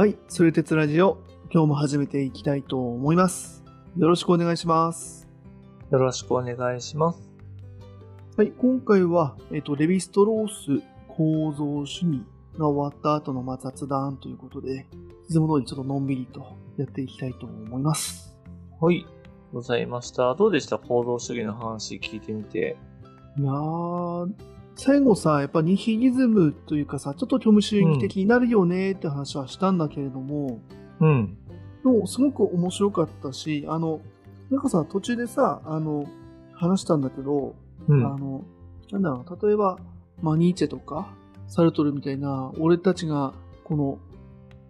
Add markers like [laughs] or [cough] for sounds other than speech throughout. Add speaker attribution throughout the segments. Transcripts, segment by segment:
Speaker 1: はい、それ鉄ラジオ、今日も始めていきたいと思います。よろしくお願いします。
Speaker 2: よろしくお願いします。
Speaker 1: はい、今回は、えっ、と、レヴィストロース構造主義が終わった後のまあ雑談ということで、いつも通りちょっとのんびりとやっていきたいと思います。
Speaker 2: はい。ございました。どうでした？構造主義の話聞いてみて。
Speaker 1: いやー、最後さ、やっぱニヒリズムというかさ、ちょっと虚無主義的になるよねって話はしたんだけれども、
Speaker 2: うん。
Speaker 1: でもすごく面白かったし、あの、なんかさ、途中でさ、あの、話したんだけど、
Speaker 2: うん。
Speaker 1: あの、なんだろう、例えば、まあ、ニーチェとか、サルトルみたいな、俺たちが、この、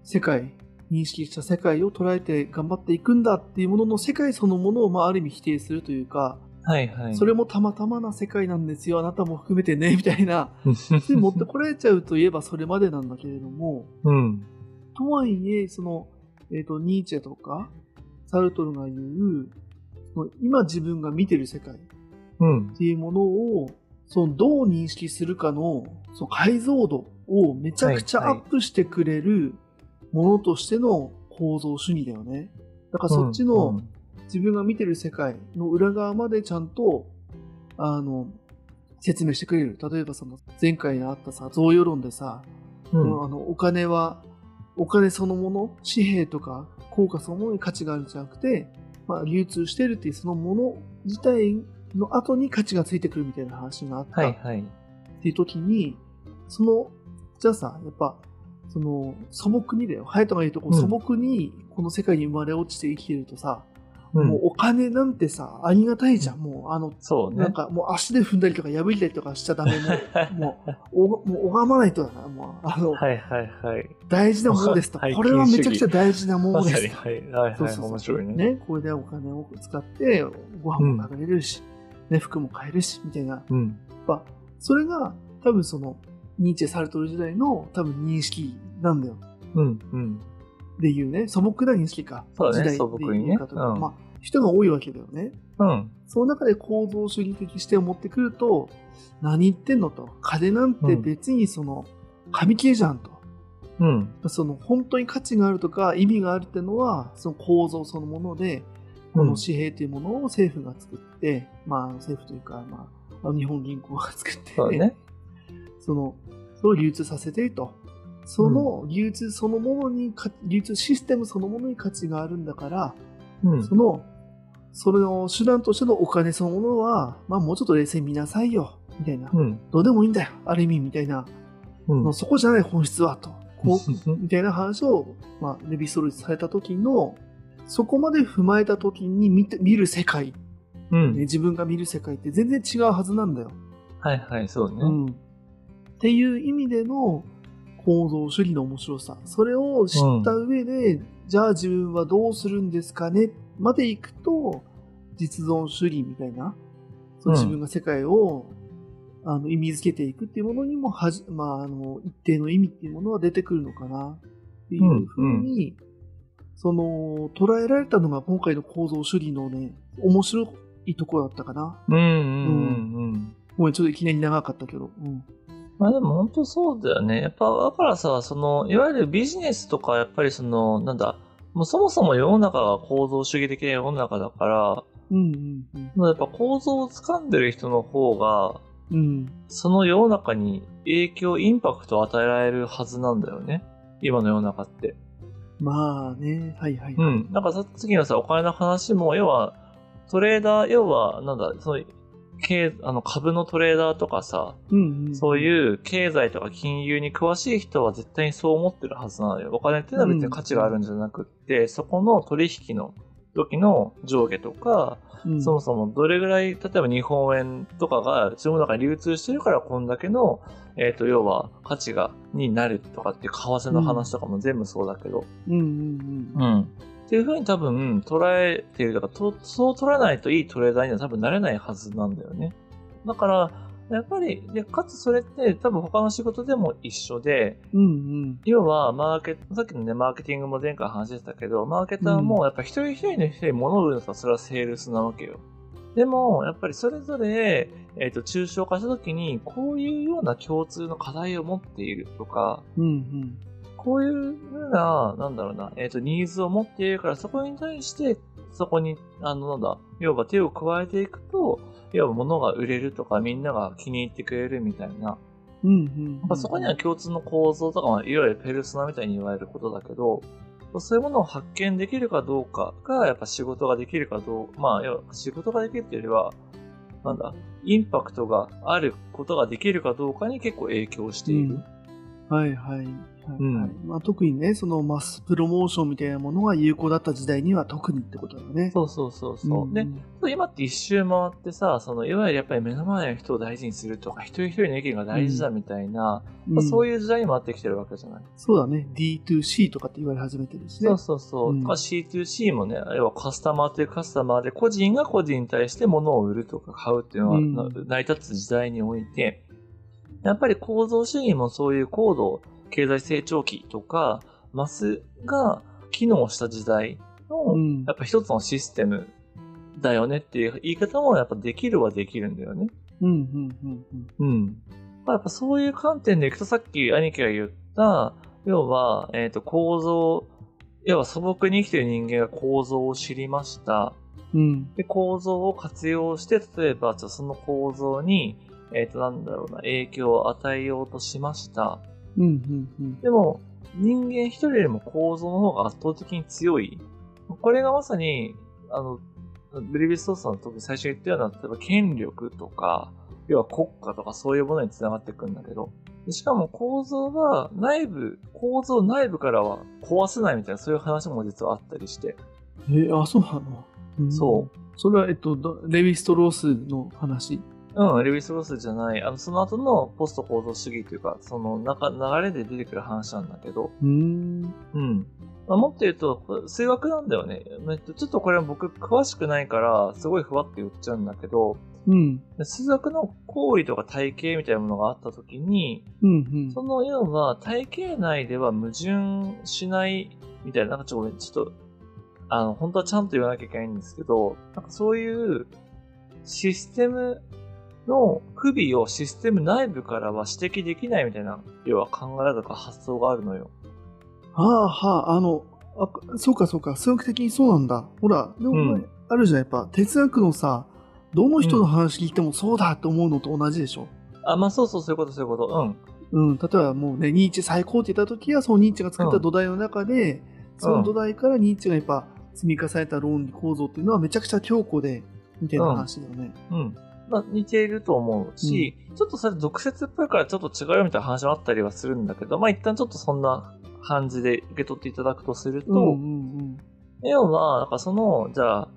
Speaker 1: 世界、認識した世界を捉えて頑張っていくんだっていうものの世界そのものを、まあ、ある意味否定するというか、
Speaker 2: はいはい。
Speaker 1: それもたまたまな世界なんですよ、あなたも含めてね、[laughs] みたいな、[laughs] で持ってこられちゃうといえばそれまでなんだけれども、
Speaker 2: うん。
Speaker 1: とはいえ、その、えっ、と、ニーチェとか、サルトルが言う、その今自分が見てる世界、
Speaker 2: うん
Speaker 1: っ。ていうものを、そのどう認識するかのその解像度をめちゃくちゃアップしてくれるものとしての構造主義だよね。だからそっちの自分が見てる世界の裏側までちゃんと、あの、説明してくれる。例えばその前回にあったさ、贈与論でさ、
Speaker 2: うん。
Speaker 1: あのお金は、お金そのもの、紙幣とか効果そのものに価値があるんじゃなくて、まあ、流通してるっていうそのもの自体の後に価値がついてくるみたいな話があったっ
Speaker 2: はいはい。
Speaker 1: ていう時に、その、じゃあさ、やっぱ、その素朴にだよ。隼人が言うとこ素朴にこの世界に生まれ落ちて生きてるとさ、
Speaker 2: うん。
Speaker 1: もうお金なんてさ、ありがたいじゃん。もうあの、
Speaker 2: そうね。
Speaker 1: なんかもう足で踏んだりとか破いたりとかしちゃダメ。もう、もう、おもう拝まないとだな。もう、あの、
Speaker 2: はいはいはい。
Speaker 1: 大事なものですと。
Speaker 2: は [laughs] い
Speaker 1: これはめちゃくちゃ大事なもの
Speaker 2: ま
Speaker 1: です [laughs]
Speaker 2: はい。はいはい。
Speaker 1: そうそう
Speaker 2: 面白いね。
Speaker 1: ね、これでお金を使ってご飯も食べれるし、ね、服も買えるし、みたいな。やっ
Speaker 2: うん。
Speaker 1: ぱ、それが多分その、ニーチェ・サルトル時代の多分認識なんだよ。
Speaker 2: うん。うん。
Speaker 1: でいうね、素朴な認識か。
Speaker 2: そうだね
Speaker 1: 時代
Speaker 2: 素朴にね
Speaker 1: う
Speaker 2: ん
Speaker 1: まあ、人が多いわけだよね。
Speaker 2: うん。
Speaker 1: その中で構造主義的視点を持ってくると、何言ってんのと。金なんて別にその、紙切れじゃんと。
Speaker 2: うん。
Speaker 1: その本当に価値があるとか意味があるっていうのはその構造そのものでこの紙幣というものを政府が作って、まあ政府というか、まあ、日本銀行が作って、
Speaker 2: そね。
Speaker 1: そのそれを流通させているとその流通そのものにか流通システムそのものに価値があるんだから
Speaker 2: うん
Speaker 1: そ。のそれの手段としてのお金そのものは、まあ、もうちょっと冷静に見なさいよみたいな、
Speaker 2: うん。
Speaker 1: どうでもいいんだよある意味みたいな、
Speaker 2: うん。
Speaker 1: そこじゃない本質はとこうみたいな話を、まあ、レヴィストロイズされた時の、そこまで踏まえた時に見て見る世界、
Speaker 2: うん。
Speaker 1: ね、自分が見る世界って全然違うはずなんだよ。
Speaker 2: はいはい、そうね。
Speaker 1: うん。っていう意味での構造主義の面白さ。それを知った上で、じゃあ自分はどうするんですかねまで行くと、実存主義みたいな、そう
Speaker 2: うん
Speaker 1: 自分が世界を、あの意味づけていくっていうものにもはじ、まあ、あの一定の意味っていうものは出てくるのかなっていうふうに、その捉えられたのが今回の構造主義のね面白いところだったかな。
Speaker 2: うんうんうんうん。
Speaker 1: ごめんちょっといきなり長かったけど。うん
Speaker 2: まあでも本当そうだよね。やっぱ、だからさ、その、いわゆるビジネスとか、やっぱりその、なんだ、もうそもそも世の中が構造主義的な世の中だから、
Speaker 1: うんうんうん
Speaker 2: やっぱ構造を掴んでる人の方が、
Speaker 1: うん
Speaker 2: その世の中に影響、インパクトを与えられるはずなんだよね。今の世の中って。
Speaker 1: まあね、はいはい。
Speaker 2: うん。なんかさ、次のさ、お金の話も、要は、トレーダー、要は、なんだ、その、経あの株のトレーダーとかさ、
Speaker 1: うんうん、
Speaker 2: そういう経済とか金融に詳しい人は絶対にそう思ってるはずなのよ。お金っていうのは別に価値があるんじゃなくって、そこの取引の時の上下とか、
Speaker 1: うん、
Speaker 2: そもそもどれぐらい、例えば日本円とかが世の中に流通してるからこんだけの、えっ、と、要は価値が、になるとかっていう為替の話とかも全部そうだけど、
Speaker 1: うんうんうん。
Speaker 2: うん。っていうふうに多分捉えているとか、とそう捉えないといいトレーダーには多分なれないはずなんだよね。だから、やっぱり、で、かつそれって多分他の仕事でも一緒で、
Speaker 1: うんうん。
Speaker 2: 要は、マーケさっきのね、マーケティングも前回話してたけど、マーケターもやっぱ一人一人の人に物を売るのとそれはセールスなわけよ。でも、やっぱりそれぞれ、えっ、と、抽象化したときに、こういうような共通の課題を持っているとか、
Speaker 1: うんうん。
Speaker 2: こういうふうな、なんだろうな、えっ、と、ニーズを持っているから、そこに対して、そこに、あの、なんだ、要は手を加えていくと、要は物が売れるとか、みんなが気に入ってくれるみたいな。
Speaker 1: うんうん。
Speaker 2: やっぱそこには共通の構造とか、まあいわゆるペルソナみたいに言われることだけど、そういうものを発見できるかどうかが、やっぱ仕事ができるかどうまあ、要は仕事ができるっていうよりは、なんだ、インパクトがあることができるかどうかに結構影響している。
Speaker 1: はいはい。はいまあ、特にね、そのマスプロモーションみたいなものが有効だった時代には特にってことだよね。
Speaker 2: そうそうそうそう。
Speaker 1: ん
Speaker 2: で、今って一周回ってさ、そのいわゆるやっぱり目の前の人を大事にするとか、一人一人の意見が大事だみたいな、まあそう
Speaker 1: いう。
Speaker 2: 時代に回ってきてるわけじゃない。
Speaker 1: そうだね。D2C とかって言われ始めてるしね。
Speaker 2: そうそうそう。
Speaker 1: うん
Speaker 2: まあ C2C もね、要はカスタマーというカスタマーで、個人が個人に対して物を売るとか買うっていうのは、成り立つ時代において、やっぱり構造主義もそういう高度経済成長期とか、マスが機能した時代の、
Speaker 1: うん
Speaker 2: やっぱ一つのシステムだよねっていう言い方もやっぱできるはできるんだよね。
Speaker 1: うんうんうんうん。
Speaker 2: うん。まあ、やっぱそういう観点でいくとさっき兄貴が言った、要は、えっ、と、構造、要は素朴に生きてる人間が構造を知りました。
Speaker 1: うん。
Speaker 2: で、構造を活用して、例えば、その構造に、えっ、と、なんだろうな、影響を与えようとしました。
Speaker 1: うんうんうん。
Speaker 2: でも、人間一人よりも構造の方が圧倒的に強い。これがまさに、あの、ブリビストースさんの特に最初に言ったような、例えば権力とか、要は国家とかそういうものにつながっていくんだけど、でしかも構造は内部、構造内部からは壊せないみたいな、そういう話も実はあったりして。
Speaker 1: えーあ、そうなの、ん
Speaker 2: そう。
Speaker 1: それは、えっと、どレヴィストロースの話？
Speaker 2: うん、レヴィス・ロスじゃない、あの、その後のポスト構造主義というか、その中、流れで出てくる話なんだけど、
Speaker 1: うーん。
Speaker 2: うん。まあ、もっと言うと、数学なんだよね。えっと、ちょっとこれ僕詳しくないから、すごいふわって言っちゃうんだけど、
Speaker 1: うん。
Speaker 2: 数学の行為とか体系みたいなものがあったときに、
Speaker 1: うんうん。
Speaker 2: その要は体系内では矛盾しないみたいな、なんかちょっとちょっと、あの、本当はちゃんと言わなきゃいけないんですけど、なんかそういうシステムの不備をシステム内部からは指摘できないみたいな、要は考え方とか発想があるのよ。
Speaker 1: はあはあ、あの、あそうかそうか、数学的にそうなんだ。ほら、でも、
Speaker 2: うん
Speaker 1: あるじゃん、やっぱ、哲学のさ、どの人の話聞いてもそうだって思うのと同じでしょ。
Speaker 2: あ、まあそうそう、そういうこと、そういうこと。うん。
Speaker 1: うん、例えばもうね、ニーチェ最高って言った時は、そのニーチェが作った土台の中で、その土台からニーチェがやっぱ積み重ねた論理構造っていうのはめちゃくちゃ強固で、みたいな話だよね。
Speaker 2: うん。まあ、似ていると思うし、ちょっとそれ俗説っぽいからちょっと違うよみたいな話もあったりはするんだけど、まあ一旦ちょっとそんな感じで受け取っていただくとすると、
Speaker 1: うんうん
Speaker 2: 要は、なんかその、じゃあ、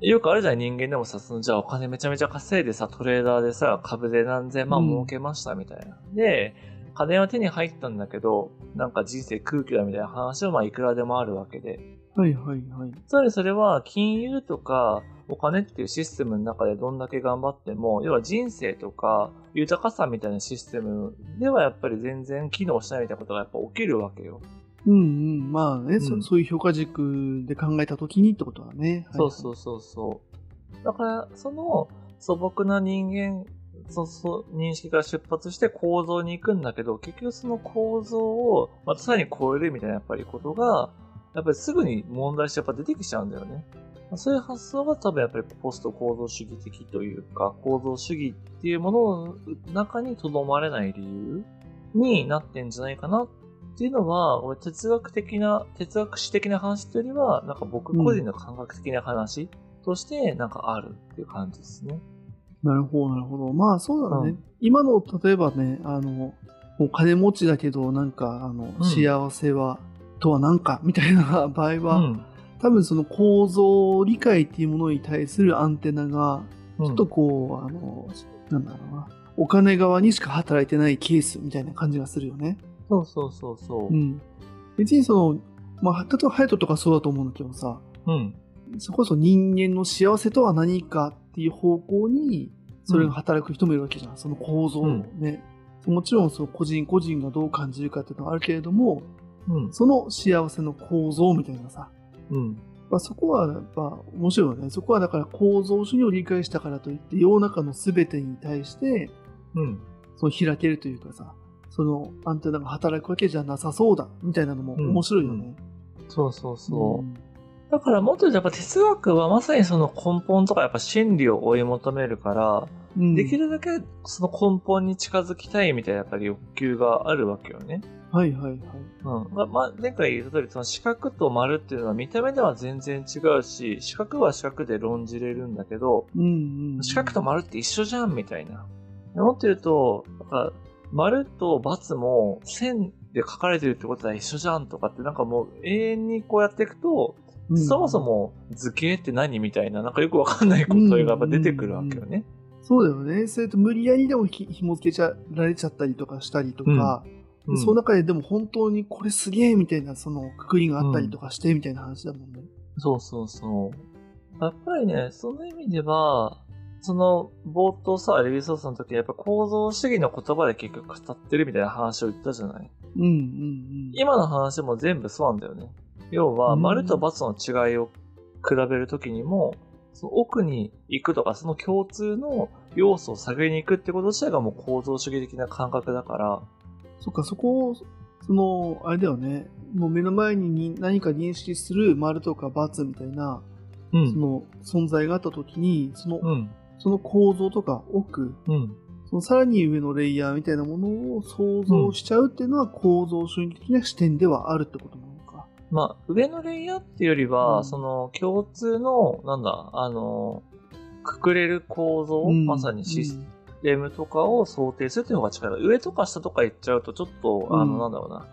Speaker 2: よくあるじゃん、人間でもさ、その、じゃあお金めちゃめちゃ稼いでさ、トレーダーでさ、株で何千万儲けましたみたいな。で、金は手に入ったんだけど、なんか人生空気だみたいな話はまあいくらでもあるわけで。
Speaker 1: うん。はいはいはい。
Speaker 2: つまりそれは金融とかお金っていうシステムの中でどんだけ頑張っても、要は人生とか豊かさみたいなシステムではやっぱり全然機能しないみたいなことがやっぱ起きるわけよ。
Speaker 1: うんうん。まあね、
Speaker 2: うん
Speaker 1: そそういう評価軸で考えた時にってことだね。
Speaker 2: そうそうそうそう。だから、その素朴な人間、そうそう、認識から出発して構造に行くんだけど、結局その構造をまたさらに超えるみたいなやっぱりことが、やっぱりすぐに問題してやっぱ出てきちゃうんだよね。まあそういう発想が多分やっぱりポスト構造主義的というか、構造主義っていうものの中にとどまれない理由になってんじゃないかなっていうのは、俺哲学的な、哲学史的な話というよりは、なんか僕個人の感覚的な話としてなんかあるっていう感じですね。
Speaker 1: なるほど、なるほど。まあそうだね。
Speaker 2: うん
Speaker 1: 今の、例えばね、あの、お金持ちだけど、なんか、あの、
Speaker 2: うん
Speaker 1: 幸せは、とは何かみたいな場合は、
Speaker 2: うん。
Speaker 1: 多分その構造理解っていうものに対するアンテナが、
Speaker 2: ち
Speaker 1: ちょっとこう、あの、なんだろうな、お金側にしか働いてないケースみたいな感じがするよね。
Speaker 2: そうそうそうそう。
Speaker 1: うん。別にその、まあ、例えばハヤトとかそうだと思うんだけどさ、
Speaker 2: うん。
Speaker 1: そこそ人間の幸せとは何かっていう方向に、それが働く人もいるわけじゃん。その構造をね。もちろんその個人個人がどう感じるかっていうのはあるけれども、
Speaker 2: うん。
Speaker 1: その幸せの構造みたいなさ、
Speaker 2: うん。
Speaker 1: まあ、そこはやっぱ面白いよね。そこはだから構造主義を理解したからといって世の中の全てに対して
Speaker 2: うん。
Speaker 1: その開けるというかさ、そのアンテナが働くわけじゃなさそうだ、みたいなのも面白いよね。
Speaker 2: そうそうそう。うんだからもっと言うとやっぱ哲学はまさにその根本とかやっぱ真理を追い求めるから、うん、できるだけその根本に近づきたいみたいなやっぱり欲求があるわけよね。
Speaker 1: はいはいはい。
Speaker 2: うん。ままあ、前回言った通り、その四角と丸っていうのは見た目では全然違うし、四角は四角で論じれるんだけど、うんうん、うん、四角と丸って一緒じゃんみたいな。思ってると、なんか、丸と×も線で書かれてるってことは一緒じゃんとかってなんかもう永遠にこうやっていくと、うん、そもそも図形って何みたいな、なんかよくわかんないことがやっぱ出てくるわけよね。
Speaker 1: そうだよね。それと無理やりでもひ紐付けちゃられちゃったりとかしたりとか、うん、その中ででも本当にこれすげえみたいなそのくくりがあったりとかしてみたいな話だもんね。
Speaker 2: そうそうそう。やっぱりね、その意味では、その冒頭さ、レビソースの時やっぱ構造主義の言葉で結局語ってるみたいな話を言ったじゃない
Speaker 1: うんうんうん。
Speaker 2: 今の話も全部そうなんだよね。要は、丸と×の違いを比べるときにも、その奥に行くとか、その共通の要素を探りに行くってこと自体がもう構造主義的な感覚だから。
Speaker 1: そっか、そこを、その、あれだよね。もう目の前に何か認識する丸とか×みたいな、うん、その存在があったときに、その、うん、その構造とか奥、うん、そのさらに上のレイヤーみたいなものを想像しちゃうっていうのは構造主義的な視点ではあるってことなの
Speaker 2: まあ、上のレイヤーっていうよりは、うん、その共通の、なんだ、あの、くくれる構造、うん、まさにシステムとかを想定するっていうのが近い。上とか下とか言っちゃうと、ちょっと、あの、なんだろうな、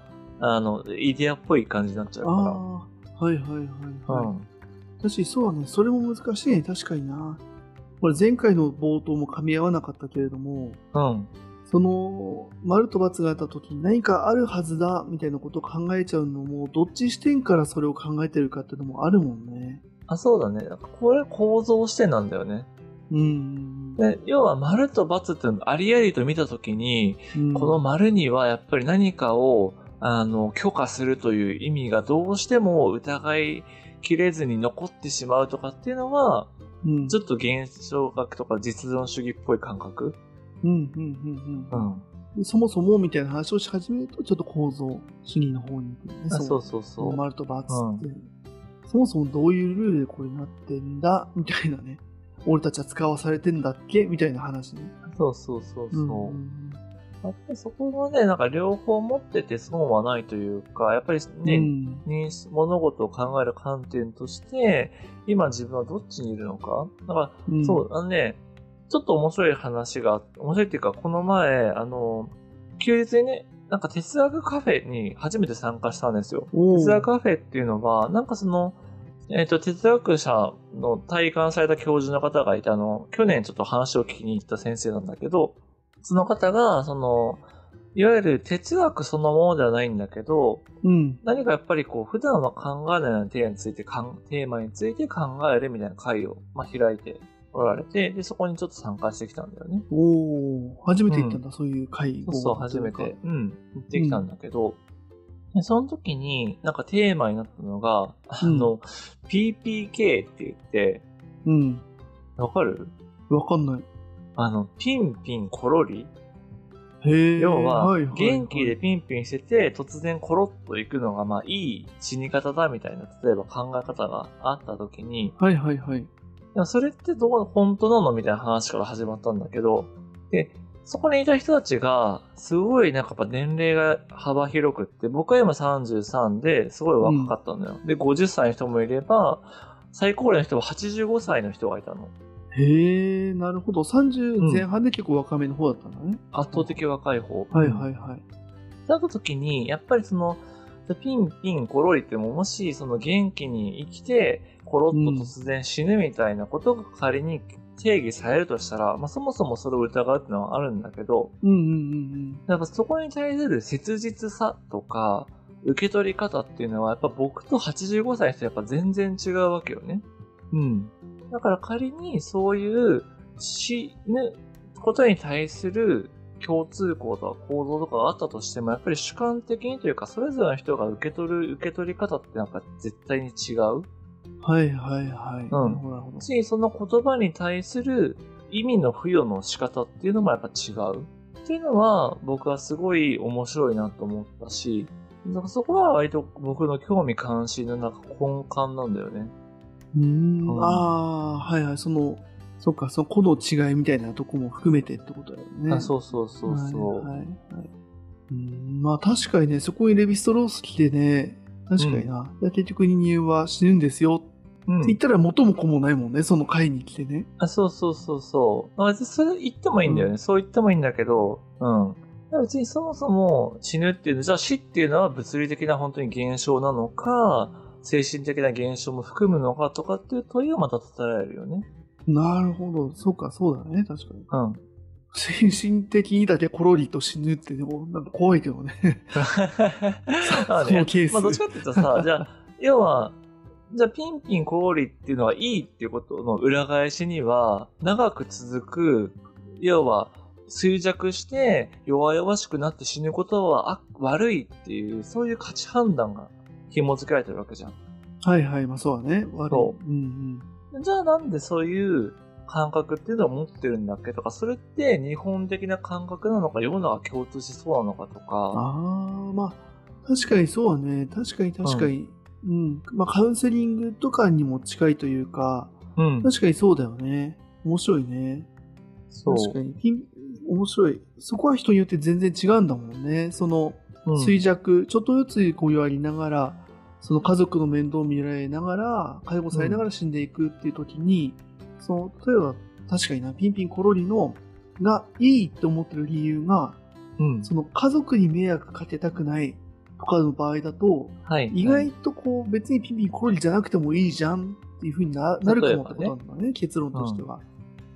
Speaker 2: あの、イデアっぽい感じになっちゃうから。
Speaker 1: はいはいはいはい。うん、確かにそうだね。それも難しいね。確かにな。これ前回の冒頭も噛み合わなかったけれども、うん。その、丸と×があった時に何かあるはずだみたいなことを考えちゃうのも、どっち視点からそれを考えてるかっていうのもあるもんね。
Speaker 2: あ、そうだね。これ構造視点なんだよね。うん。で要は丸と×ってありありと見た時に、うん、この丸にはやっぱり何かを、あの、許可するという意味がどうしても疑いきれずに残ってしまうとかっていうのは、うん、ちょっと現象学とか実存主義っぽい感覚？うんうん
Speaker 1: うんうんうん、そもそもみたいな話をし始めるとちょっと構造主義の方に行くね。
Speaker 2: そう。そうそう。
Speaker 1: 丸と×って、うん、そもそもどういうルールでこれになってんだ？みたいなね。俺たちは使わされてんだっけ？みたいな話ね。
Speaker 2: そうそうそうそう。うんやっぱりそこはね、なんか両方持ってて損はないというか、やっぱりね、うん、物事を考える観点として、今自分はどっちにいるのか？だから、うん、そう、あのね、ちょっと面白い話が、面白いっていうか、この前、あの、休日にね、なんか哲学カフェに初めて参加したんですよ。哲学カフェっていうのは、なんかその、えっ、ー、と、哲学者の体感された教授の方がいて、あの、去年ちょっと話を聞きに行った先生なんだけど、その方が、その、いわゆる哲学そのものではないんだけど、うん、何かやっぱりこう、普段は考えないようなテーマについて、テーマについて考えるみたいな会を、まあ、開いておられて、で、そこにちょっと参加してきたんだよね。
Speaker 1: お初めて行ったんだ、うん、そういう会
Speaker 2: そうそう、初めて、うん、行ってきたんだけど、うん、その時に、なんかテーマになったのが、あの、PPK って言って、うん。わかる？
Speaker 1: わかんない。
Speaker 2: あの、ピンピンコロリ？へ要は、元気でピンピンしてて、突然コロッと行くのが、まあ、いい死に方だみたいな、例えば考え方があった時に、
Speaker 1: はいはいはい。
Speaker 2: や、それってどう、本当なの？みたいな話から始まったんだけど、で、そこにいた人たちが、すごいなんかやっぱ年齢が幅広くって、僕は今33ですごい若かったんだよ。うん、で、50歳の人もいれば、最高齢の人は85歳の人がいたの。
Speaker 1: へえ、なるほど。30前半で結構若めの方だったのね。
Speaker 2: うん、圧倒的若い方。
Speaker 1: はいはいはい。
Speaker 2: だった時に、やっぱりその、ピンピンコロリってももしその元気に生きて、コロッと突然死ぬみたいなことが仮に定義されるとしたら、まあ、そもそもそれを疑うっていうのはあるんだけど、うんうんうん、やっぱそこに対する切実さとか、受け取り方っていうのは、やっぱ僕と85歳の人やっぱ全然違うわけよね。うん。だから仮にそういう死ぬことに対する共通項とか構造とかがあったとしても、やっぱり主観的にというか、それぞれの人が受け取る受け取り方ってなんか絶対に違う。
Speaker 1: はいはいはい。
Speaker 2: うん。その言葉に対する意味の付与の仕方っていうのもやっぱ違う。っていうのは僕はすごい面白いなと思ったし、だからそこは割と僕の興味関心のなんか根幹なんだよね。
Speaker 1: うん
Speaker 2: うん
Speaker 1: ああ、はいはい、その、そっか、その個の違いみたいなとこも含めてってことだよね。
Speaker 2: あそうそうそうそう。
Speaker 1: はいはいはいうんまあ確かにね、そこにレヴィストロース来てね、確かにな。いや結局人間は死ぬんですよ
Speaker 2: うん
Speaker 1: って言ったら元も子もないもんね、その会に来てね。
Speaker 2: あそうそうそうそう。まあ、別にそれ言ってもいいんだよね。そう言ってもいいんだけど、うん。別にそもそも死ぬっていうの、じゃあ死っていうのは物理的な本当に現象なのか、精神的な現象も含むのかとかっていう問いをまた立てられるよね。
Speaker 1: なるほど。そうか、そうだね、確かに。
Speaker 2: うん。
Speaker 1: 精神的にだけコロリと死ぬってでも、なんか怖いけどね。[laughs]
Speaker 2: まあ
Speaker 1: そのケース
Speaker 2: まあどっちかっていうとさ、じゃあ、[laughs] 要は、じゃあピンピンコロリっていうのはいいっていうことの裏返しには、長く続く、要は、衰弱して弱々しくなって死ぬことはあ悪いっていう、そういう価値判断が紐付けられてるわけじゃん。
Speaker 1: はいはい、まあそうだね。悪い。
Speaker 2: そ
Speaker 1: うんうん。
Speaker 2: じゃあなんでそういう感覚っていうのを持ってるんだっけとか、それって日本的な感覚なのか、世の中共通しそうなのかとか、
Speaker 1: ああ、まあ、確かにそうだね。確かに確かに。うん。まあカウンセリングとかにも近いというか、
Speaker 2: うん。
Speaker 1: 確かにそうだよね。面白いね。
Speaker 2: そう。
Speaker 1: 確かに。面白い。そこは人によって全然違うんだもんね。その、
Speaker 2: うん
Speaker 1: 衰弱、ちょっとずつこう弱りながら、その家族の面倒を見られながら、介護されながら死んでいくっていう時に、その、例えば、確かにな、ピンピンコロリの、がいいって思ってる理由が、
Speaker 2: うん。
Speaker 1: その家族に迷惑かけたくないとかの場合だと、
Speaker 2: はい。
Speaker 1: 意外とこう別にピンピンコロリじゃなくてもいいじゃんっていうふうにななるかもってことなんだね、結論としては。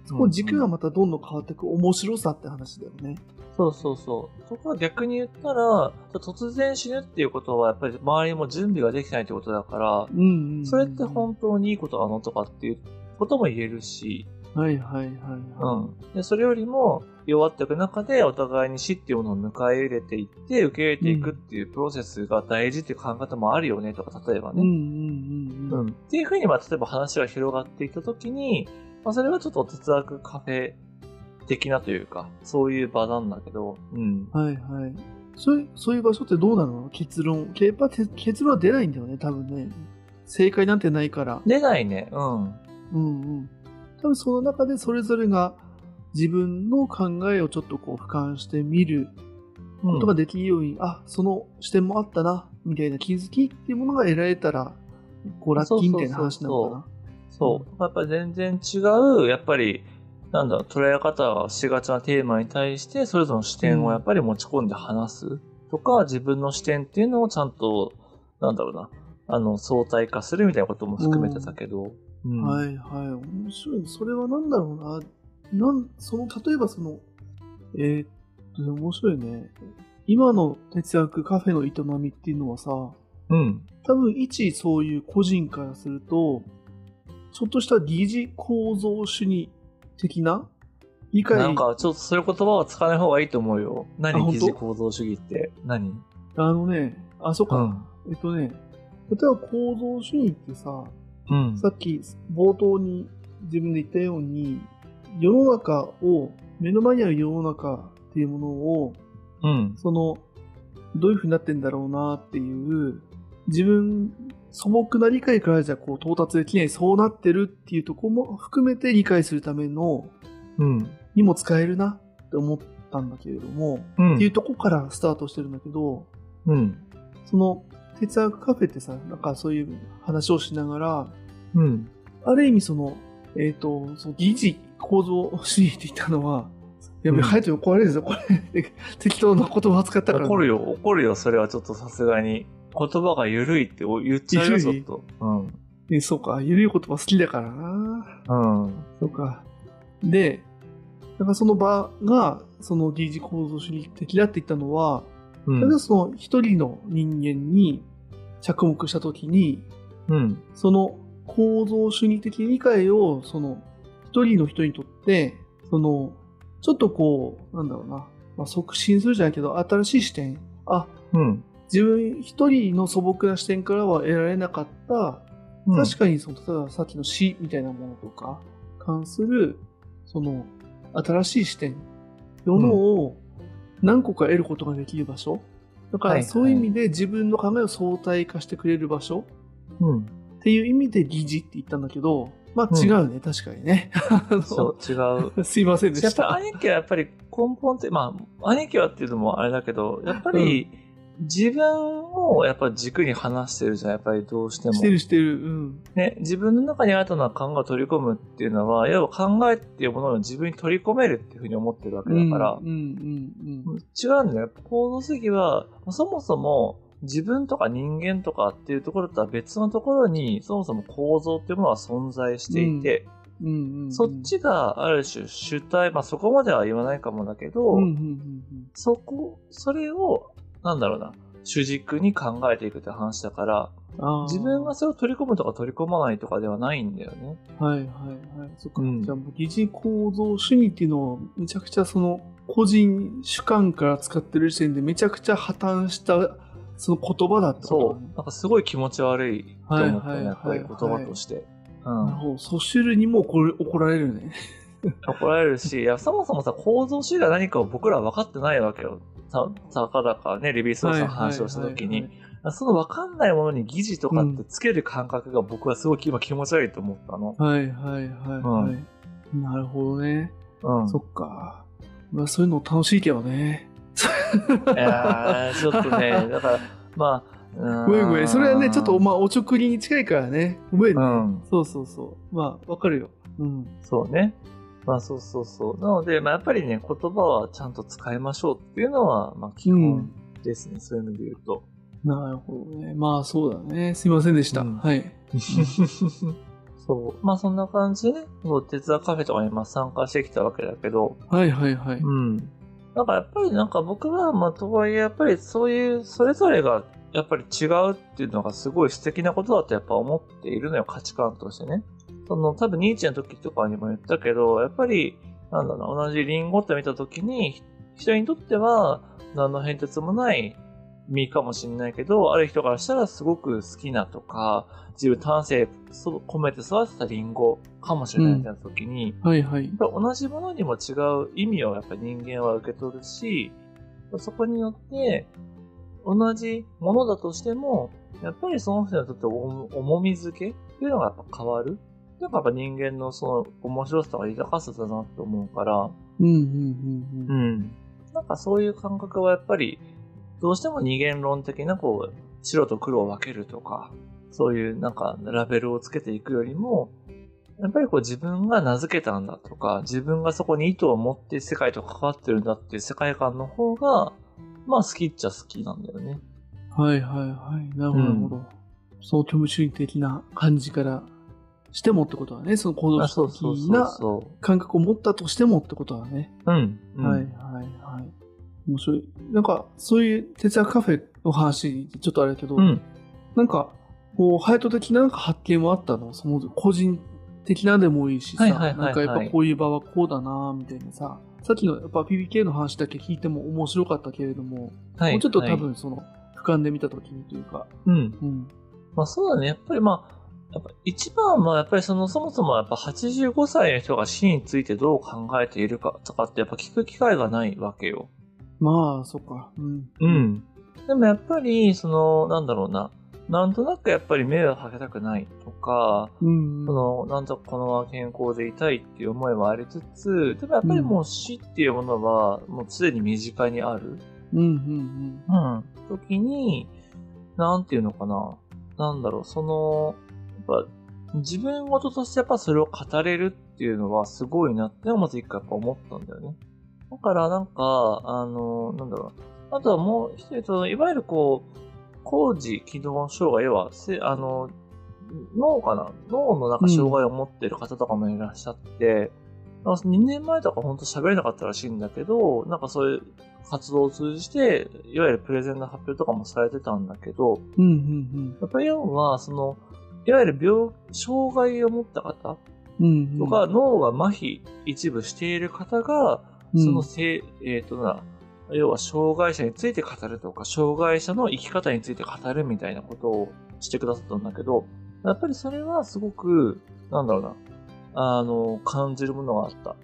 Speaker 1: そこ軸がまたどんどん変わっていく面白さって話だよね。
Speaker 2: そうそうそう。そこは逆に言ったら、突然死ぬっていうことは、やっぱり周りも準備ができてないってことだから、
Speaker 1: うんうんうん、
Speaker 2: それって本当にいいことなのとかっていうことも言えるし、
Speaker 1: はいはいはい、
Speaker 2: う
Speaker 1: は
Speaker 2: ん。でそれよりも、弱っていく中でお互いに死っていうものを迎え入れていって、受け入れていくっていうプロセスが大事っていう考え方もあるよねとか、例えばね。
Speaker 1: うんうん。
Speaker 2: っていうふうに、まあ、例えば話が広がっていったときに、まあ、それはちょっと哲学カフェ的なというか、そういう場なんだけど、うん。
Speaker 1: はいはい。そういうそういう場所ってどうなの？結論。やっぱて結論は出ないんだよね、多分ね。正解なんてないから。
Speaker 2: 出ないね。うん。
Speaker 1: うんうん。多分その中でそれぞれが自分の考えをちょっとこう俯瞰してみる
Speaker 2: うん
Speaker 1: ことができるように、あ、その視点もあったな、みたいな気づきっていうものが得られたら、こうラッキーみたいな話なのかな。
Speaker 2: そう。やっぱり全然違う、やっぱり、なんだろう、捉え方がしがちなテーマに対して、それぞれの視点をやっぱり持ち込んで話すとか、自分の視点っていうのをちゃんと、なんだろうな、あの、相対化するみたいなことも含めてたけど、うん
Speaker 1: はいはい。面白い。それは何だろうな。なん、その、例えばその、えーっと、面白いね。今の哲学カフェの営みっていうのはさ、
Speaker 2: うん。
Speaker 1: 多分一そういう個人からすると、ちょっとした疑似構造主義的な理解
Speaker 2: なんか、ちょっとそういう言葉は使わない方がいいと思うよ。何疑似構造主義って？何？
Speaker 1: あのね、あ、そっか。
Speaker 2: うん。
Speaker 1: えっとね、例えば構造主義ってさ、
Speaker 2: うん。
Speaker 1: さっき冒頭に自分で言ったように、世の中を、目の前にある世の中っていうものを、
Speaker 2: うん。
Speaker 1: その、どういう風になってんだろうなっていう、自分、素朴な理解からじゃこう到達できない、そうなってるっていうところも含めて理解するための、
Speaker 2: うん。
Speaker 1: にも使えるなって思ったんだけれども、
Speaker 2: うん。
Speaker 1: っていうとこからスタートしてるんだけど、
Speaker 2: うん。
Speaker 1: その、哲学カフェってさ、なんかそういう話をしながら、
Speaker 2: うん。
Speaker 1: ある意味その、えっ、と、その疑似構造主義って言ったのは、やべ、
Speaker 2: うん
Speaker 1: ハヤトに怒られるぞ、これ。[laughs] 適当な言葉を使ったから。
Speaker 2: 怒るよ、怒るよ、それはちょっとさすがに。言葉が緩いって言っちゃうよ、
Speaker 1: 緩い
Speaker 2: ちょっと。うん。
Speaker 1: えそうか、ゆるい言葉好きだからな。
Speaker 2: うん。
Speaker 1: そうか。で、だからその場が、その疑似構造主義的だって言ったのは、
Speaker 2: うん
Speaker 1: 例えばその一人の人間に着目したときに、
Speaker 2: うん。
Speaker 1: その構造主義的理解を、その一人の人にとって、その、ちょっとこう、なんだろうな、まあ、促進するじゃないけど、新しい視点、あ、
Speaker 2: うん。
Speaker 1: 自分一人の素朴な視点からは得られなかった、確かにその、例えばさっきの死みたいなものとか、関する、その、新しい視点、ものを何個か得ることができる場所。だから、
Speaker 2: はい。
Speaker 1: そういう意味で自分の考えを相対化してくれる場所。
Speaker 2: うん。
Speaker 1: っていう意味で疑似って言ったんだけど、まあ違うね、確かにね。[laughs]
Speaker 2: そう、違う。
Speaker 1: すいませんで
Speaker 2: やっぱ
Speaker 1: した。
Speaker 2: 兄貴はやっぱり根本って、まあ、兄貴はっていうのもあれだけど、やっぱり自分をやっぱり軸に話してるじゃん、やっぱりどうしても。
Speaker 1: してるしてる。うん。
Speaker 2: ね、自分の中に新たな考えを取り込むっていうのは、要は考えっていうものを自分に取り込めるっていうふうに思ってるわけだから、
Speaker 1: うん、うん、うん。
Speaker 2: 違うんだよ。行動主義は、そもそも自分とか人間とかっていうところとは別のところに、そもそも構造っていうものは存在していて、
Speaker 1: うん、うん。うん。
Speaker 2: そっちがある種主体、まあそこまでは言わないかもだけど、
Speaker 1: うん、うん、うん。
Speaker 2: そこ、それを、なんだろうな、主軸に考えていくって話だから、自分がそれを取り込むとか取り込まないとかではないんだよね。
Speaker 1: はいはいはい。そっか。
Speaker 2: うん。
Speaker 1: じゃあもう疑似構造主義っていうのはめちゃくちゃその個人主観から使ってる時点でめちゃくちゃ破綻したその言葉だってこと
Speaker 2: そう。なんかすごい気持ち悪いと思ったね、やっぱり言葉として。うん。
Speaker 1: ソシュルにも怒る怒られるね。[laughs]
Speaker 2: 怒られるし、いや、そもそもさ、構造主義が何かを僕らは分かってないわけよ。さ、さかだかね、レビー・スの話をした時に
Speaker 1: はいはいはい。
Speaker 2: その分かんないものに疑似とかってつける感覚が僕はすごい今気持ち悪いと思ったの。
Speaker 1: はいはいはいはい。なるほどね。
Speaker 2: うん。
Speaker 1: そっか。まあそういうの楽しいけどね。
Speaker 2: いやーちょっとね、[laughs] だから、まあ、
Speaker 1: ごめんごめん。それはね、ちょっとま
Speaker 2: あ、
Speaker 1: あお直に近いからね。ごめんね。
Speaker 2: うん。
Speaker 1: そうそうそう。まあわかるよ。うん。
Speaker 2: そうね。まあそうそうそう。なので、まあやっぱりね、言葉はちゃんと使いましょうっていうのは、まあ基本ですね。そういうので言うと。
Speaker 1: なるほどね。まあそうだね。すいませんでした。
Speaker 2: うん
Speaker 1: はい。[laughs]
Speaker 2: そう。まあそんな感じでね、そう鉄道カフェとかにまあ参加してきたわけだけど、
Speaker 1: はいはいはい。
Speaker 2: うん。なんかやっぱりなんか僕は、まあとはいえやっぱりそういう、それぞれがやっぱり違うっていうのがすごい素敵なことだとやっぱ思っているのよ、価値観としてね。その多分ニーチェの時とかにも言ったけど、やっぱり、なんだろう、同じリンゴって見た時に、人にとっては何の変哲もない実かもしれないけど、ある人からしたらすごく好きなとか、自分丹精そ込めて育てたリンゴかもしれないみたいな時に、
Speaker 1: はいはい
Speaker 2: や。っぱり同じものにも違う意味をやっぱり人間は受け取るし、そこによって、同じものだとしても、やっぱりその人にとって重重み付けっていうのがやっぱ変わる。なんかやっぱ人間のその面白さとか豊かさだなって思うから、
Speaker 1: うんうんうんうん。
Speaker 2: ん。なんかそういう感覚はやっぱり、どうしても二元論的なこう、白と黒を分けるとか、そういうなんかラベルをつけていくよりも、やっぱりこう自分が名付けたんだとか、自分がそこに意図を持って世界と関わってるんだっていう世界観の方が、まあ好きっちゃ好きなんだよね。
Speaker 1: はいはいはい。なるほど、なるほど。その虚無主義的な感じからしてもってことはね、その行動主
Speaker 2: そうそう
Speaker 1: 義な
Speaker 2: そ
Speaker 1: 感覚を持ったとしてもってことはね。
Speaker 2: う。うん。
Speaker 1: はいはい。面白い。なんか、そういう哲学カフェの話、ちょっとあれだけど、
Speaker 2: うん。
Speaker 1: なんか、こう、ハヤト的ななんか発見もあったの？その個人的なでもいいしさ、なんかやっぱこういう場はこうだなみたいなさ、さっきのやっぱ PPK の話だけ聞いても面白かったけれども、
Speaker 2: はい。
Speaker 1: もうちょっと多
Speaker 2: はい
Speaker 1: 分その、俯瞰で見た時にというか、
Speaker 2: うん。
Speaker 1: うん。
Speaker 2: まあそうだね。やっぱりまあ、やっぱ一番はやっぱりそのそもそもやっぱ85歳の人が死についてどう考えているかとかってやっぱ聞く機会がないわけよ。
Speaker 1: まあ、そっか。うん。
Speaker 2: うん。でもやっぱり、その、なんだろうな。なんとなくやっぱり迷惑かけたくないとか、
Speaker 1: うん。
Speaker 2: その、なんとかこのまま健康でいたいっていう思いはありつつ、でもやっぱりもう死っていうものは、もう常に身近にある。
Speaker 1: うんうん
Speaker 2: うん。時に、なんていうのかな。なんだろう、その、やっぱ、自分事としてやっぱそれを語れるっていうのはすごいなってまず一回やっぱ思ったんだよね。だからなんか、あの、なんだろう。あとはもう一人、そのいわゆるこう、工事機能障害、要は、せあの、脳かな？脳のなんか障害を持ってる方とかもいらっしゃって、なんか2年前とか本当喋れなかったらしいんだけど、なんかそういう活動を通じて、いわゆるプレゼンの発表とかもされてたんだけど、
Speaker 1: うん。うんうん
Speaker 2: やっぱり要は、その、いわゆる病、障害を持った方
Speaker 1: うん。うん。
Speaker 2: とか、脳が麻痺一部している方が、
Speaker 1: うん、
Speaker 2: そのせい、えっ、とな、要は障害者について語るとか、障害者の生き方について語るみたいなことをしてくださったんだけど、やっぱりそれはすごく、なんだろうな、あの、感じるものがあった。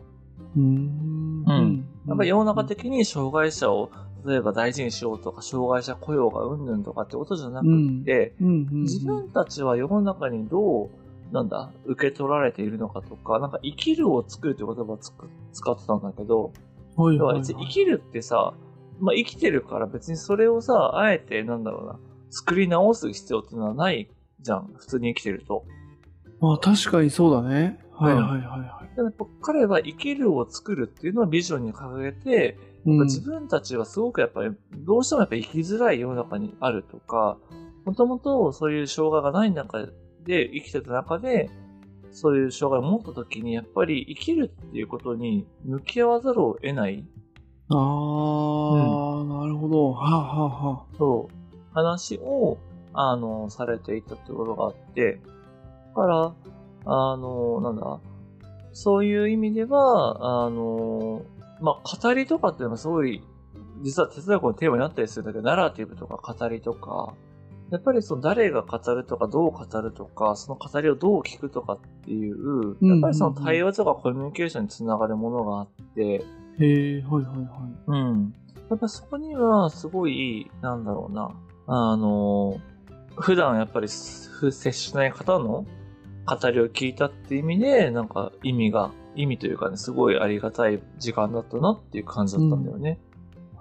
Speaker 1: うーん。
Speaker 2: うん。やっぱり世の中的に障害者を例えば大事にしようとか、障害者雇用がうんぬんとかってことじゃなくて、自分たちは世の中にどう、なんだ、受け取られているのかとか、なんか生きるを作るって言葉を使ってたんだけど、はいはいはい、生きるってさ、まあ生きてるから別にそれをさ、あえてなんだろうな、作り直す必要っていうのはないじゃん、普通に生きてると。
Speaker 1: まあ確かにそうだね。はいはいはいはい。
Speaker 2: でも彼は生きるを作るっていうのをビジョンに掲げて、うん、自分たちはすごくやっぱり、どうしてもやっぱ生きづらい世の中にあるとか、もともとそういう障害がない中で生きてた中で、そういう障害を持った時に、やっぱり生きるっていうことに向き合わざるを得ない。
Speaker 1: ああ、うん、なるほど。はあ、はあは
Speaker 2: あ、そう。話を、あの、されていたってことがあって、だから、あの、なんだ、そういう意味では、あの、まあ、語りとかっていうのがすごい、実は哲学のテーマになったりするんだけど、ナラティブとか語りとか、やっぱりその誰が語るとか、どう語るとか、その語りをどう聞くとかっていう、やっぱりその対話とかコミュニケーションにつながるものがあって、
Speaker 1: へえ、はいはいはい。
Speaker 2: うん。やっぱそこにはすごい、なんだろうな、あの、普段やっぱり接しない方の語りを聞いたって意味で、なんか意味が、意味というかね、すごいありがたい時間だったなっていう感じだったんだよね。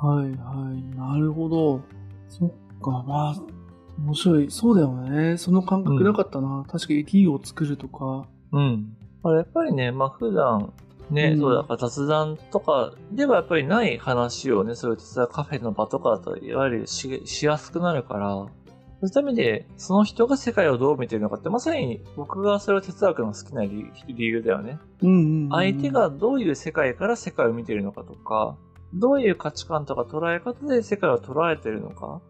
Speaker 1: うん、はいはい。なるほど。そっか、まあ、面白い。そうだよね。その感覚なかったな。うん、確かに T を作るとか。
Speaker 2: うん。やっぱりね、まあ普段、ね、うん、そうだから雑談とかではやっぱりない話をね、そういう実はカフェの場とかだと、いわゆるししやすくなるから、そういうためで、その人が世界をどう見てるのかって、まさに僕がそれを哲学の好きな理由だよね。相手がどういう世界から世界を見てるのかとか、どういう価値観とか捉え方で世界を捉えてるのか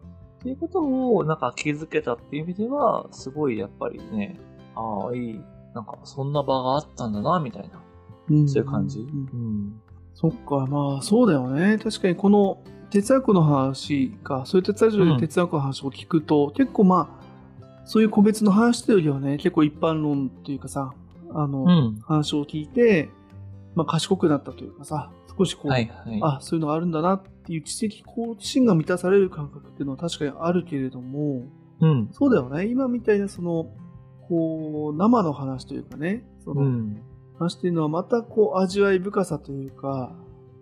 Speaker 2: っていうことをなんか気づけたっていう意味では、すごいやっぱりね、ああ、いい、なんかそんな場があったんだな、みたいな。そういう感じ？うん。
Speaker 1: そっか、まあそうだよね。確かにこの哲学の話か、そういう哲学で哲学の話を聞くと、うん、結構まあ、そういう個別の話というよりはね、結構一般論というかさ、あの、うん、話を聞いて、まあ賢くなったというかさ、少しこう、はいはい、あ、そういうのがあるんだなっていう知的好奇心が満たされる感覚っていうのは確かにあるけれども、うん、そうだよね。今みたいなその、こう、生の話というかね、その、うん、話っていうのはまたこう、味わい深さというか、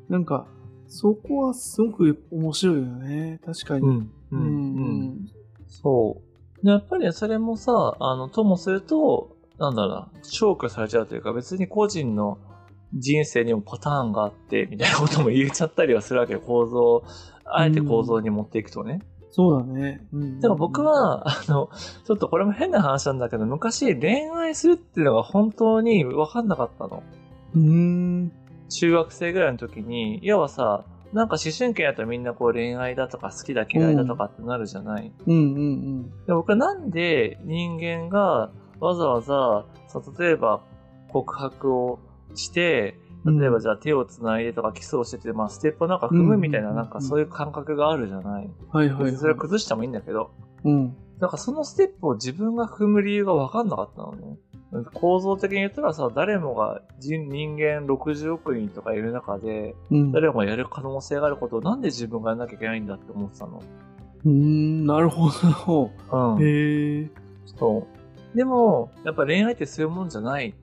Speaker 1: なんか、そこはすごく面白いよね。確かに。うん。うん。うん、
Speaker 2: そう。やっぱりそれもさ、あの、ともすると、なんだろうな、消去されちゃうというか、別に個人の人生にもパターンがあって、みたいなことも言えちゃったりはするわけよ。構造、あえて構造に持っていくとね。
Speaker 1: そうだね。うん。
Speaker 2: だから僕は、あの、ちょっとこれも変な話なんだけど、昔恋愛するっていうのが本当に分かんなかったの。
Speaker 1: うん。
Speaker 2: 中学生ぐらいの時に、要はさ、なんか思春期やったらみんなこう恋愛だとか好きだ嫌いだとかってなるじゃない、
Speaker 1: うん、うんうんうん
Speaker 2: で僕はなんで人間がわざわざ、例えば告白をして、例えばじゃあ手を繋いでとかキスをしてて、まあステップをなんか踏むみたいな、なんかそういう感覚があるじゃない、
Speaker 1: はいはい、
Speaker 2: それを崩してもいいんだけど。
Speaker 1: うん。
Speaker 2: だからそのステップを自分が踏む理由がわかんなかったのね。構造的に言ったらさ、誰もが人人間60億人とかいる中で、うん、誰もがやる可能性があることをなんで自分がやらなきゃいけないんだって思ってたの。
Speaker 1: うん、なるほど。うん。へえ。
Speaker 2: そう。でも、やっぱ恋愛ってそういうもんじゃない、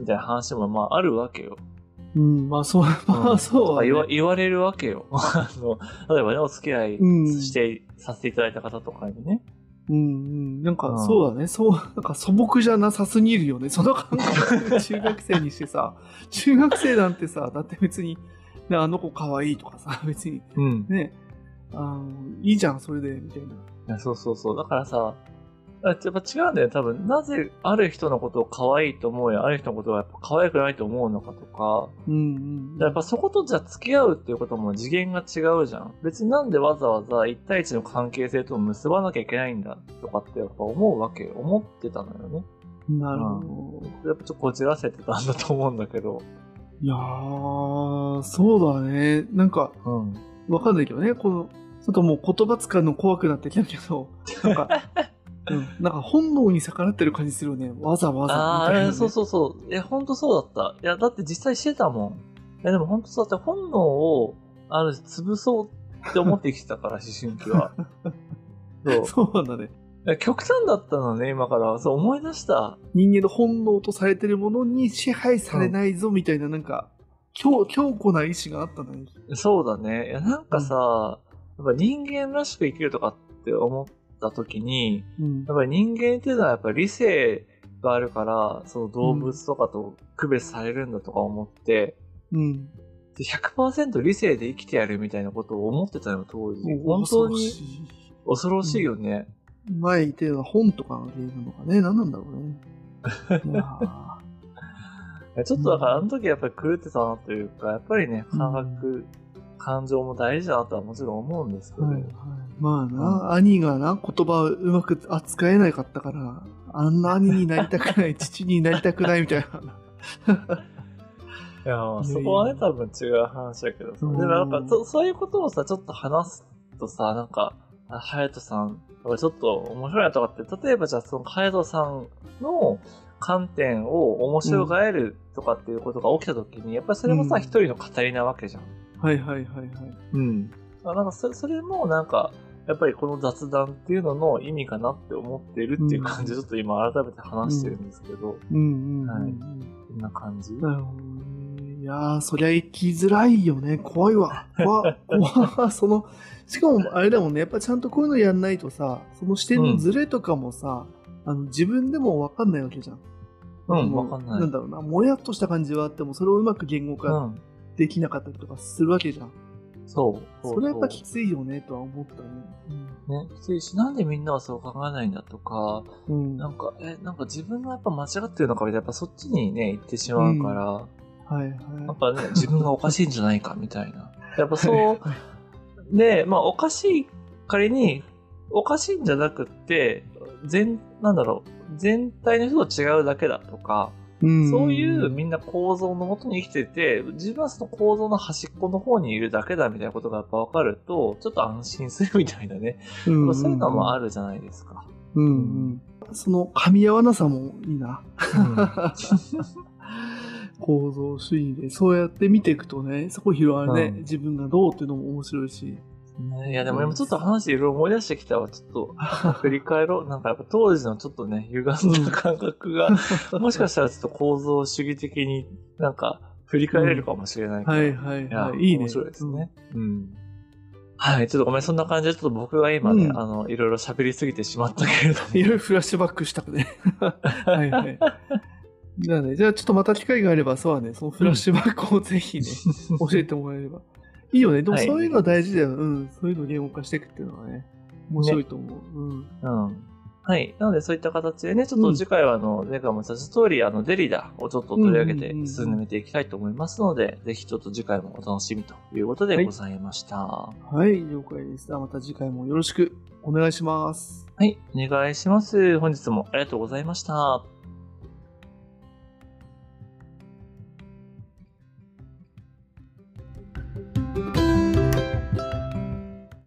Speaker 2: みたいな話もまああるわけよ。
Speaker 1: うん、まあそう、まあそう、
Speaker 2: ね、言わ。言われるわけよ。[laughs] あの、例えばね、お付き合いして、うん、させていただいた方とかにね。
Speaker 1: うんうん。なんか、そうだね。そう、なんか素朴じゃなさすぎるよね。その感覚、中学生にしてさ、[laughs] 中学生なんてさ、だって別に、ね、あの子可愛いとかさ、[laughs] 別に、うん、ね、あの、いいじゃん、それで、みたいな。い
Speaker 2: や、そうそうそう。だからさ、やっぱ違うんだよ多分。なぜある人のことを可愛いと思うや、ある人のことがやっぱ可愛くないと思うのかとか。
Speaker 1: うんうん、
Speaker 2: やっぱそことじゃ付き合うっていうことも次元が違うじゃん。別になんでわざわざ1対1の関係性と結ばなきゃいけないんだとかってやっぱ思うわけよ。思ってたのよね。
Speaker 1: なるほ
Speaker 2: ど。やっぱちょっとこじらせてたんだと思うんだけど。
Speaker 1: いやー、そうだね。なんか、うん、わかんないけどね。この、ちょっともう言葉使うの怖くなってきたけど、なんか、[laughs] うん、なんか本能に逆らってる感じするよね。わざわざ
Speaker 2: みたいな、ね、ああ、そうそうそう。いや、ほんとそうだった。いや、だって実際してたもん。やでも本当そうだって本能を、ある潰そうって思ってきてたから、[laughs] 思春期は。そう。
Speaker 1: そうなんだね。
Speaker 2: 極端だったのね、今から。そう思い出した。
Speaker 1: 人間の本能とされてるものに支配されないぞみたいな、なんか、強強固な意志があったんだね。
Speaker 2: そうだね。いや、なんかさ、やっぱ人間らしく生きるとかって思った時に、
Speaker 1: うん
Speaker 2: やっぱり人間っていうのはやっぱり理性があるから、その動物とかと区別されるんだとか思って、
Speaker 1: うん。
Speaker 2: で100%理性で生きてやるみたいなことを思ってたの、当時。本当に
Speaker 1: 恐ろしい
Speaker 2: 恐ろしいよね。
Speaker 1: 前言ったような本とかの原因なのかね。何なんだろうね。[laughs]
Speaker 2: ちょっとだからあの時やっぱり狂ってたなというか、やっぱりね、感覚、感情も大事だなとはもちろん思うんですけど、
Speaker 1: ーはいはい、まあな、兄がな、言葉をうまく扱えなかったから、あんな兄になりたくない、父になりたくないみたいな。[laughs]
Speaker 2: いや、そこはね、多分違う話だけどさ。で
Speaker 1: うん
Speaker 2: もなんかそ、そういうことをさ、ちょっと話すとさ、なんか、あハヤトさん、ちょっと面白いなとかって、例えばじゃあそのハヤトさんの観点を面白がえるとかっていうことが起きた時に、やっぱりそれもさ、
Speaker 1: うん
Speaker 2: 一人の語りなわけじゃん。
Speaker 1: はいはいはいはい。
Speaker 2: うん。なんかそ、それもなんか、やっぱりこの雑談っていうのの意味かなって思ってるっていう感じで、ちょっと今改めて話してるんですけど、
Speaker 1: うんうんうん、うん
Speaker 2: はいこんな感じ？
Speaker 1: なるほどね。いやー、そりゃ生きづらいよね。怖いわ。怖 [laughs] 怖その、しかもあれだもんね。やっぱちゃんとこういうのやんないとさ、その視点のズレとかもさ、あの自分でもわかんないわけじゃん。
Speaker 2: うん
Speaker 1: も
Speaker 2: わかんない
Speaker 1: なんだろうな、もやっとした感じはあっても、それをうまく言語
Speaker 2: う
Speaker 1: 化
Speaker 2: ん。
Speaker 1: できなかったりとかするわけじゃん。
Speaker 2: そう。
Speaker 1: それはやっぱ
Speaker 2: き
Speaker 1: きついよね、とは思ったね。
Speaker 2: ね、きついし、なんでみんなはそう考えないんだとか、
Speaker 1: うん。
Speaker 2: なんか、え、なんか自分がやっぱ間違ってるのかみたいな、やっぱそっちにね、行ってしまうから、
Speaker 1: はいはい。
Speaker 2: やっぱね、自分がおかしいんじゃないかみたいな。[laughs] やっぱそう、で、まあおかしい、仮に、おかしいんじゃなくって、全、なんだろう、全体の人と違うだけだとか、
Speaker 1: うん
Speaker 2: そういうみんな構造のもとに生きてて、自分はその構造の端っこの方にいるだけだみたいなことがやっぱ分かると、ちょっと安心するみたいなね。
Speaker 1: うんうん
Speaker 2: そういうのもあるじゃないですか。
Speaker 1: うんうん。その噛み合わなさもいいな。[laughs] 構造主義で、そうやって見ていくとね、そこ広がるね、
Speaker 2: うん
Speaker 1: 自分がどうっていうのも面白いし。
Speaker 2: ねいやでも今ちょっと話いろいろ思い出してきたわ。ちょっと振り返ろう。[laughs] なんかやっぱ当時のちょっとね、歪んだ感覚が、[laughs] もしかしたらちょっと構造主義的になんか振り返れるかもしれないから。
Speaker 1: はいはい
Speaker 2: いや
Speaker 1: はい。いいね。
Speaker 2: 面白いですね。うん。はい、ちょっとごめん、そんな感じで、ちょっと僕が今ね、
Speaker 1: うん
Speaker 2: あの、いろいろ喋りすぎてしまったけれども。[laughs]
Speaker 1: いろいろフラッシュバックしたくね。はいはい。じゃあね、じゃあちょっとまた機会があれば、そうはね、そのフラッシュバックをぜひね、教えてもらえれば。いいよね。でも
Speaker 2: はい
Speaker 1: そういうのは大事だよ。うん。そういうのを言語化していくっていうのはね、面白いと思う。うん。
Speaker 2: うん。はい。なので、そういった形でね、ちょっと次回は、あの、前回も言った通り、あの、デリダをちょっと取り上げて進めていきたいと思いますので、ぜひちょっと次回もお楽しみということでございました。は
Speaker 1: はい、了解です。また次回もよろしくお願いします。
Speaker 2: い。お願いします。本日もありがとうございました。